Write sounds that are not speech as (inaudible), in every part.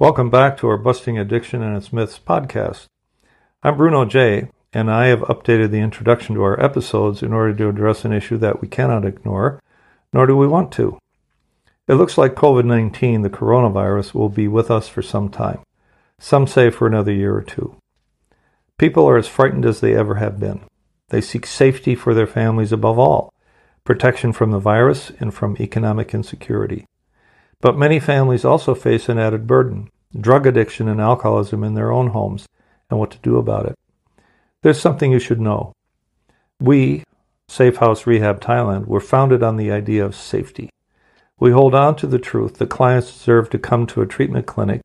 Welcome back to our Busting Addiction and its Myths podcast. I'm Bruno J, and I have updated the introduction to our episodes in order to address an issue that we cannot ignore, nor do we want to. It looks like COVID 19, the coronavirus, will be with us for some time. Some say for another year or two. People are as frightened as they ever have been. They seek safety for their families above all, protection from the virus and from economic insecurity. But many families also face an added burden drug addiction and alcoholism in their own homes and what to do about it. There's something you should know. We, Safe House Rehab Thailand, were founded on the idea of safety. We hold on to the truth that clients deserve to come to a treatment clinic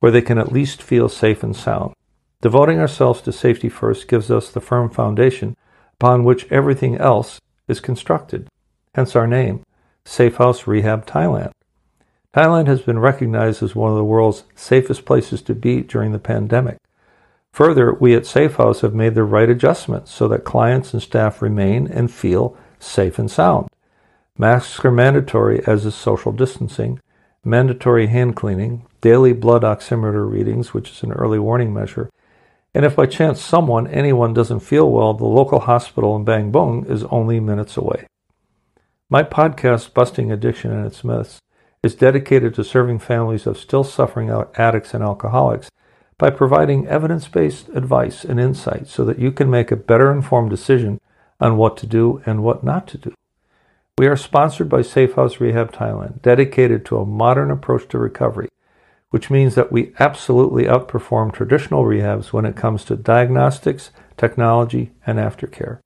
where they can at least feel safe and sound. Devoting ourselves to safety first gives us the firm foundation upon which everything else is constructed, hence our name, Safe House Rehab Thailand. Thailand has been recognized as one of the world's safest places to be during the pandemic. Further, we at Safe House have made the right adjustments so that clients and staff remain and feel safe and sound. Masks are mandatory, as is social distancing, mandatory hand cleaning, daily blood oximeter readings, which is an early warning measure, and if by chance someone, anyone, doesn't feel well, the local hospital in Bang Bung is only minutes away. My podcast, Busting Addiction and Its Myths, is dedicated to serving families of still suffering addicts and alcoholics by providing evidence based advice and insight so that you can make a better informed decision on what to do and what not to do. We are sponsored by Safe House Rehab Thailand, dedicated to a modern approach to recovery, which means that we absolutely outperform traditional rehabs when it comes to diagnostics, technology, and aftercare.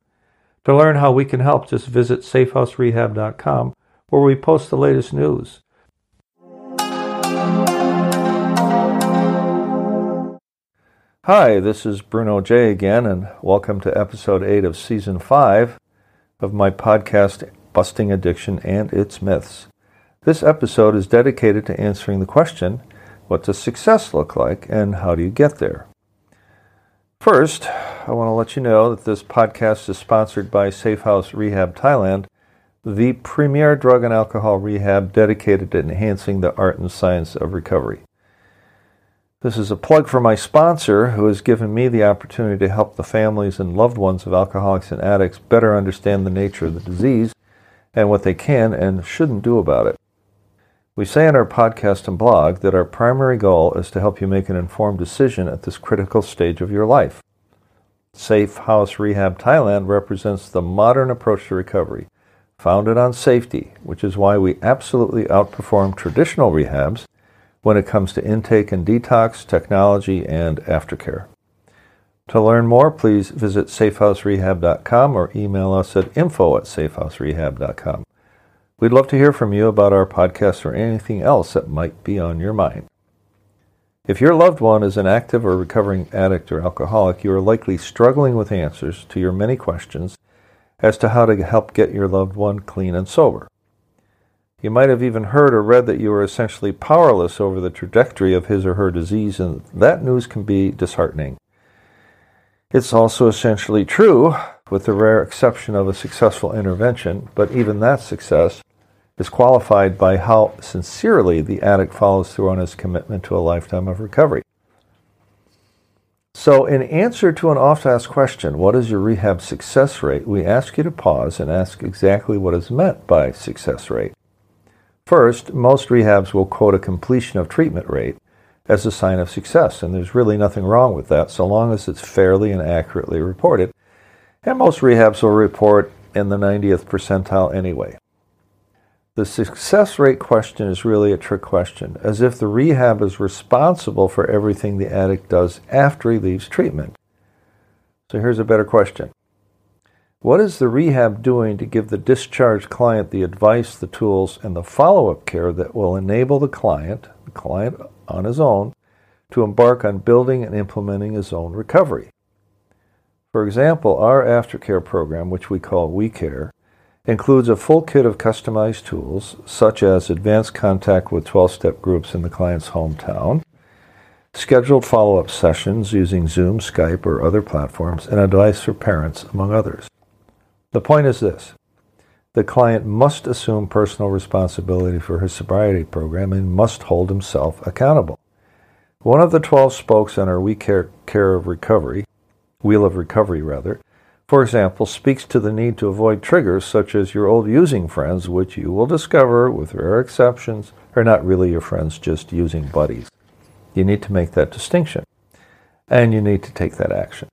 To learn how we can help, just visit safehouserehab.com where we post the latest news. Hi, this is Bruno J again, and welcome to episode 8 of season 5 of my podcast, Busting Addiction and Its Myths. This episode is dedicated to answering the question what does success look like, and how do you get there? First, I want to let you know that this podcast is sponsored by Safe House Rehab Thailand, the premier drug and alcohol rehab dedicated to enhancing the art and science of recovery. This is a plug for my sponsor, who has given me the opportunity to help the families and loved ones of alcoholics and addicts better understand the nature of the disease and what they can and shouldn't do about it. We say in our podcast and blog that our primary goal is to help you make an informed decision at this critical stage of your life. Safe House Rehab Thailand represents the modern approach to recovery, founded on safety, which is why we absolutely outperform traditional rehabs when it comes to intake and detox, technology, and aftercare. To learn more, please visit safehouserehab.com or email us at info at safehouserehab.com. We'd love to hear from you about our podcast or anything else that might be on your mind. If your loved one is an active or recovering addict or alcoholic, you are likely struggling with answers to your many questions as to how to help get your loved one clean and sober. You might have even heard or read that you are essentially powerless over the trajectory of his or her disease, and that news can be disheartening. It's also essentially true, with the rare exception of a successful intervention, but even that success is qualified by how sincerely the addict follows through on his commitment to a lifetime of recovery. So, in answer to an oft asked question, what is your rehab success rate? We ask you to pause and ask exactly what is meant by success rate. First, most rehabs will quote a completion of treatment rate as a sign of success, and there's really nothing wrong with that so long as it's fairly and accurately reported. And most rehabs will report in the 90th percentile anyway. The success rate question is really a trick question, as if the rehab is responsible for everything the addict does after he leaves treatment. So here's a better question what is the rehab doing to give the discharged client the advice, the tools, and the follow up care that will enable the client, the client on his own, to embark on building and implementing his own recovery? For example, our aftercare program, which we call WeCare, includes a full kit of customized tools, such as advanced contact with 12 step groups in the client's hometown, scheduled follow up sessions using Zoom, Skype, or other platforms, and advice for parents, among others. The point is this the client must assume personal responsibility for his sobriety program and must hold himself accountable. One of the 12 spokes on our We Care, Care of Recovery, Wheel of Recovery rather, for example, speaks to the need to avoid triggers such as your old using friends, which you will discover, with rare exceptions, are not really your friends, just using buddies. You need to make that distinction, and you need to take that action.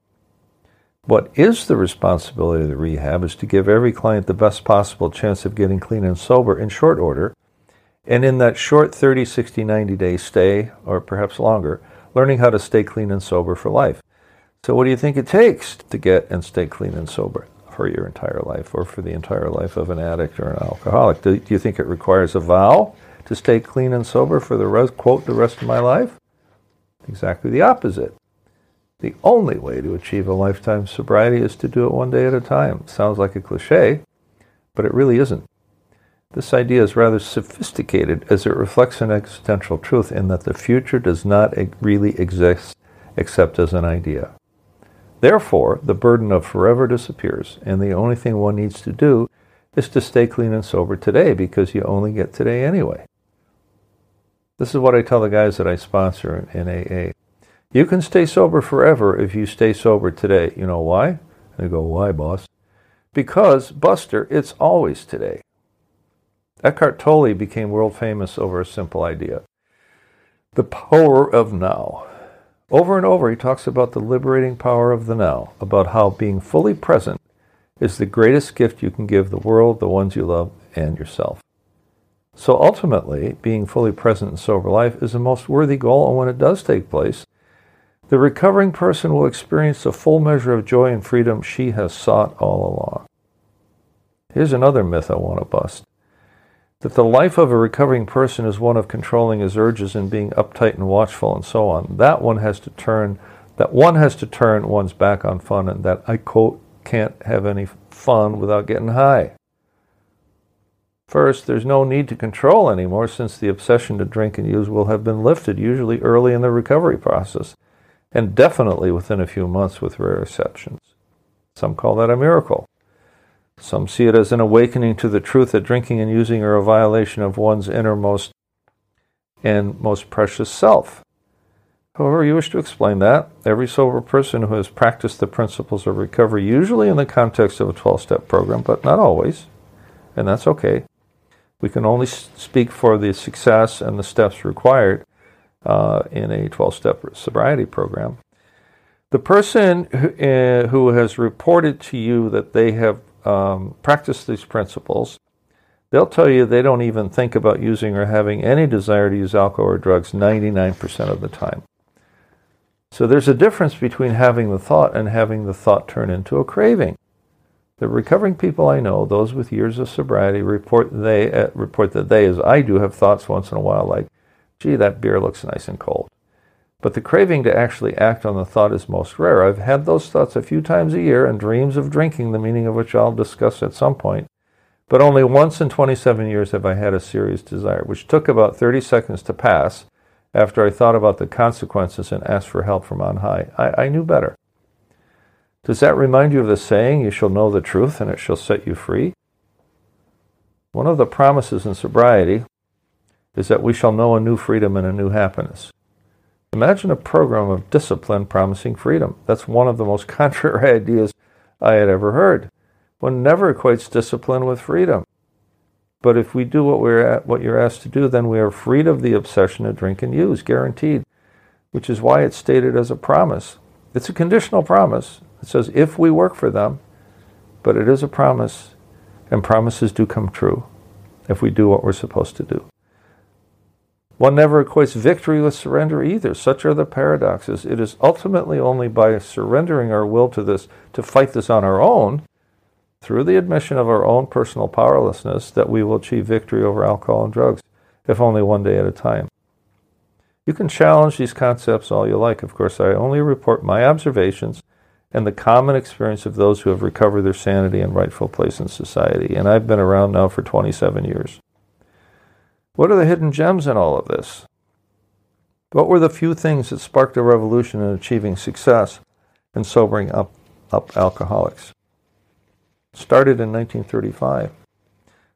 What is the responsibility of the rehab is to give every client the best possible chance of getting clean and sober in short order, and in that short 30, 60, 90 day stay, or perhaps longer, learning how to stay clean and sober for life. So, what do you think it takes to get and stay clean and sober for your entire life or for the entire life of an addict or an alcoholic? Do, do you think it requires a vow to stay clean and sober for the rest, quote, the rest of my life? Exactly the opposite. The only way to achieve a lifetime sobriety is to do it one day at a time. Sounds like a cliche, but it really isn't. This idea is rather sophisticated as it reflects an existential truth in that the future does not really exist except as an idea. Therefore, the burden of forever disappears, and the only thing one needs to do is to stay clean and sober today because you only get today anyway. This is what I tell the guys that I sponsor in AA. You can stay sober forever if you stay sober today. You know why? And they go, Why, boss? Because, Buster, it's always today. Eckhart Tolle became world famous over a simple idea the power of now. Over and over, he talks about the liberating power of the now, about how being fully present is the greatest gift you can give the world, the ones you love, and yourself. So ultimately, being fully present in sober life is the most worthy goal, and when it does take place, the recovering person will experience the full measure of joy and freedom she has sought all along. Here's another myth I want to bust that the life of a recovering person is one of controlling his urges and being uptight and watchful and so on. That one has to turn that one has to turn one's back on fun and that I quote can't have any fun without getting high. First, there's no need to control anymore since the obsession to drink and use will have been lifted usually early in the recovery process and definitely within a few months with rare exceptions. Some call that a miracle. Some see it as an awakening to the truth that drinking and using are a violation of one's innermost and most precious self. However, you wish to explain that, every sober person who has practiced the principles of recovery, usually in the context of a 12 step program, but not always, and that's okay. We can only speak for the success and the steps required uh, in a 12 step sobriety program. The person who, uh, who has reported to you that they have um, practice these principles, they'll tell you they don't even think about using or having any desire to use alcohol or drugs 99% of the time. So there's a difference between having the thought and having the thought turn into a craving. The recovering people I know, those with years of sobriety, report they uh, report that they, as I do, have thoughts once in a while like, "Gee, that beer looks nice and cold." But the craving to actually act on the thought is most rare. I've had those thoughts a few times a year and dreams of drinking, the meaning of which I'll discuss at some point. But only once in 27 years have I had a serious desire, which took about 30 seconds to pass after I thought about the consequences and asked for help from on high. I, I knew better. Does that remind you of the saying, You shall know the truth and it shall set you free? One of the promises in sobriety is that we shall know a new freedom and a new happiness. Imagine a program of discipline promising freedom. That's one of the most (laughs) contrary ideas I had ever heard. One never equates discipline with freedom. But if we do what we're at, what you're asked to do, then we are freed of the obsession to drink and use, guaranteed. Which is why it's stated as a promise. It's a conditional promise. It says if we work for them, but it is a promise, and promises do come true if we do what we're supposed to do. One never equates victory with surrender either. Such are the paradoxes. It is ultimately only by surrendering our will to this, to fight this on our own, through the admission of our own personal powerlessness, that we will achieve victory over alcohol and drugs, if only one day at a time. You can challenge these concepts all you like. Of course, I only report my observations and the common experience of those who have recovered their sanity and rightful place in society. And I've been around now for 27 years. What are the hidden gems in all of this? What were the few things that sparked a revolution in achieving success in sobering up, up alcoholics? Started in 1935.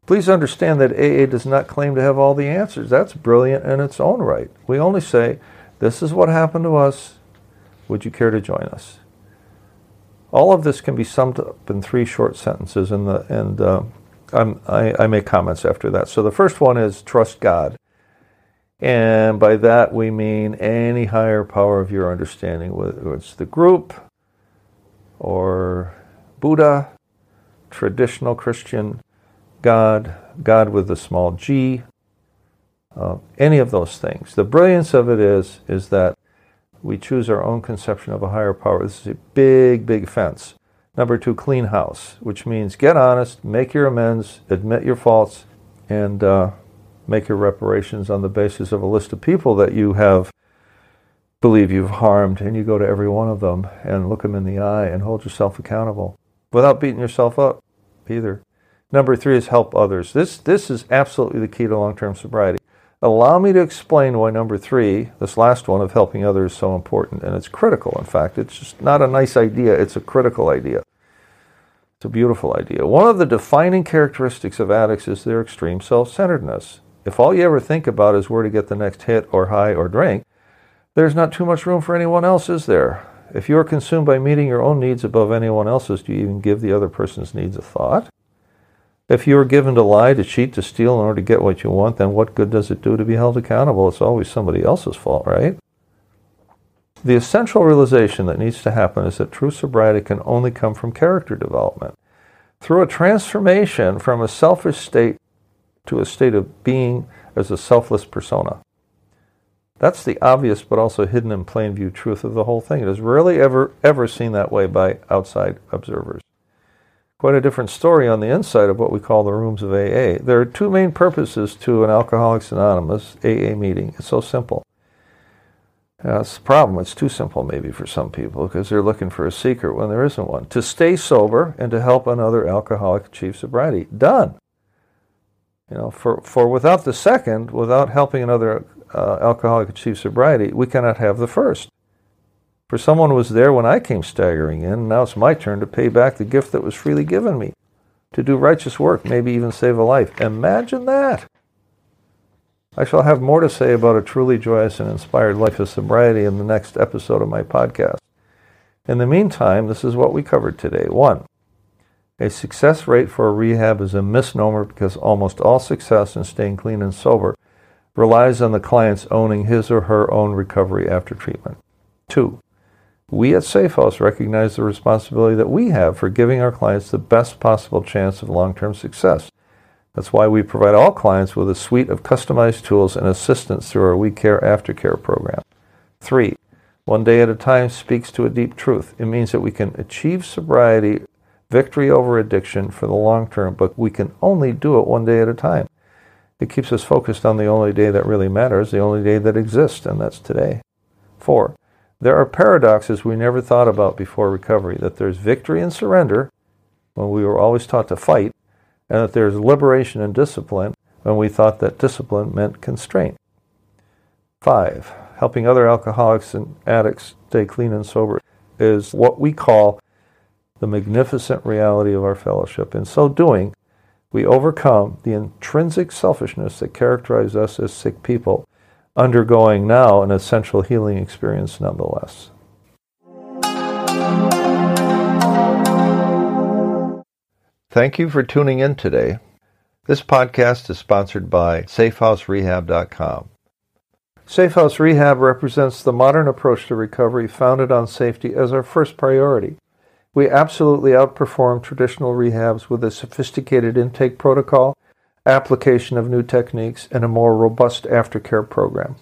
Please understand that AA does not claim to have all the answers. That's brilliant in its own right. We only say This is what happened to us. Would you care to join us? All of this can be summed up in three short sentences, and, the, and uh, I, I make comments after that. So the first one is trust God. And by that we mean any higher power of your understanding, whether it's the group or Buddha, traditional Christian God, God with a small g, uh, any of those things. The brilliance of it is, is that we choose our own conception of a higher power. This is a big, big fence. Number two, clean house, which means get honest, make your amends, admit your faults, and uh, make your reparations on the basis of a list of people that you have believe you've harmed, and you go to every one of them and look them in the eye and hold yourself accountable without beating yourself up either. Number three is help others. This this is absolutely the key to long-term sobriety. Allow me to explain why number three, this last one of helping others, is so important. And it's critical, in fact. It's just not a nice idea, it's a critical idea. It's a beautiful idea. One of the defining characteristics of addicts is their extreme self centeredness. If all you ever think about is where to get the next hit or high or drink, there's not too much room for anyone else, is there? If you are consumed by meeting your own needs above anyone else's, do you even give the other person's needs a thought? If you are given to lie, to cheat, to steal in order to get what you want, then what good does it do to be held accountable? It's always somebody else's fault, right? The essential realization that needs to happen is that true sobriety can only come from character development. Through a transformation from a selfish state to a state of being as a selfless persona. That's the obvious but also hidden in plain view truth of the whole thing. It is rarely ever ever seen that way by outside observers quite a different story on the inside of what we call the rooms of AA. There are two main purposes to an Alcoholics Anonymous AA meeting. It's so simple. that's the problem. It's too simple, maybe, for some people because they're looking for a secret when there isn't one. To stay sober and to help another alcoholic achieve sobriety. Done. You know, for, for without the second, without helping another uh, alcoholic achieve sobriety, we cannot have the first. For someone was there when I came staggering in, and now it's my turn to pay back the gift that was freely given me. To do righteous work, maybe even save a life. Imagine that! I shall have more to say about a truly joyous and inspired life of sobriety in the next episode of my podcast. In the meantime, this is what we covered today. One, a success rate for a rehab is a misnomer because almost all success in staying clean and sober relies on the client's owning his or her own recovery after treatment. Two, we at Safehouse recognize the responsibility that we have for giving our clients the best possible chance of long term success. That's why we provide all clients with a suite of customized tools and assistance through our We Care Aftercare program. Three, one day at a time speaks to a deep truth. It means that we can achieve sobriety, victory over addiction for the long term, but we can only do it one day at a time. It keeps us focused on the only day that really matters, the only day that exists, and that's today. Four, there are paradoxes we never thought about before recovery that there's victory and surrender when we were always taught to fight, and that there's liberation and discipline when we thought that discipline meant constraint. Five, helping other alcoholics and addicts stay clean and sober is what we call the magnificent reality of our fellowship. In so doing, we overcome the intrinsic selfishness that characterizes us as sick people undergoing now an essential healing experience nonetheless. Thank you for tuning in today. This podcast is sponsored by SafeHouseRehab.com. Safehouse Rehab represents the modern approach to recovery founded on safety as our first priority. We absolutely outperform traditional rehabs with a sophisticated intake protocol application of new techniques, and a more robust aftercare program.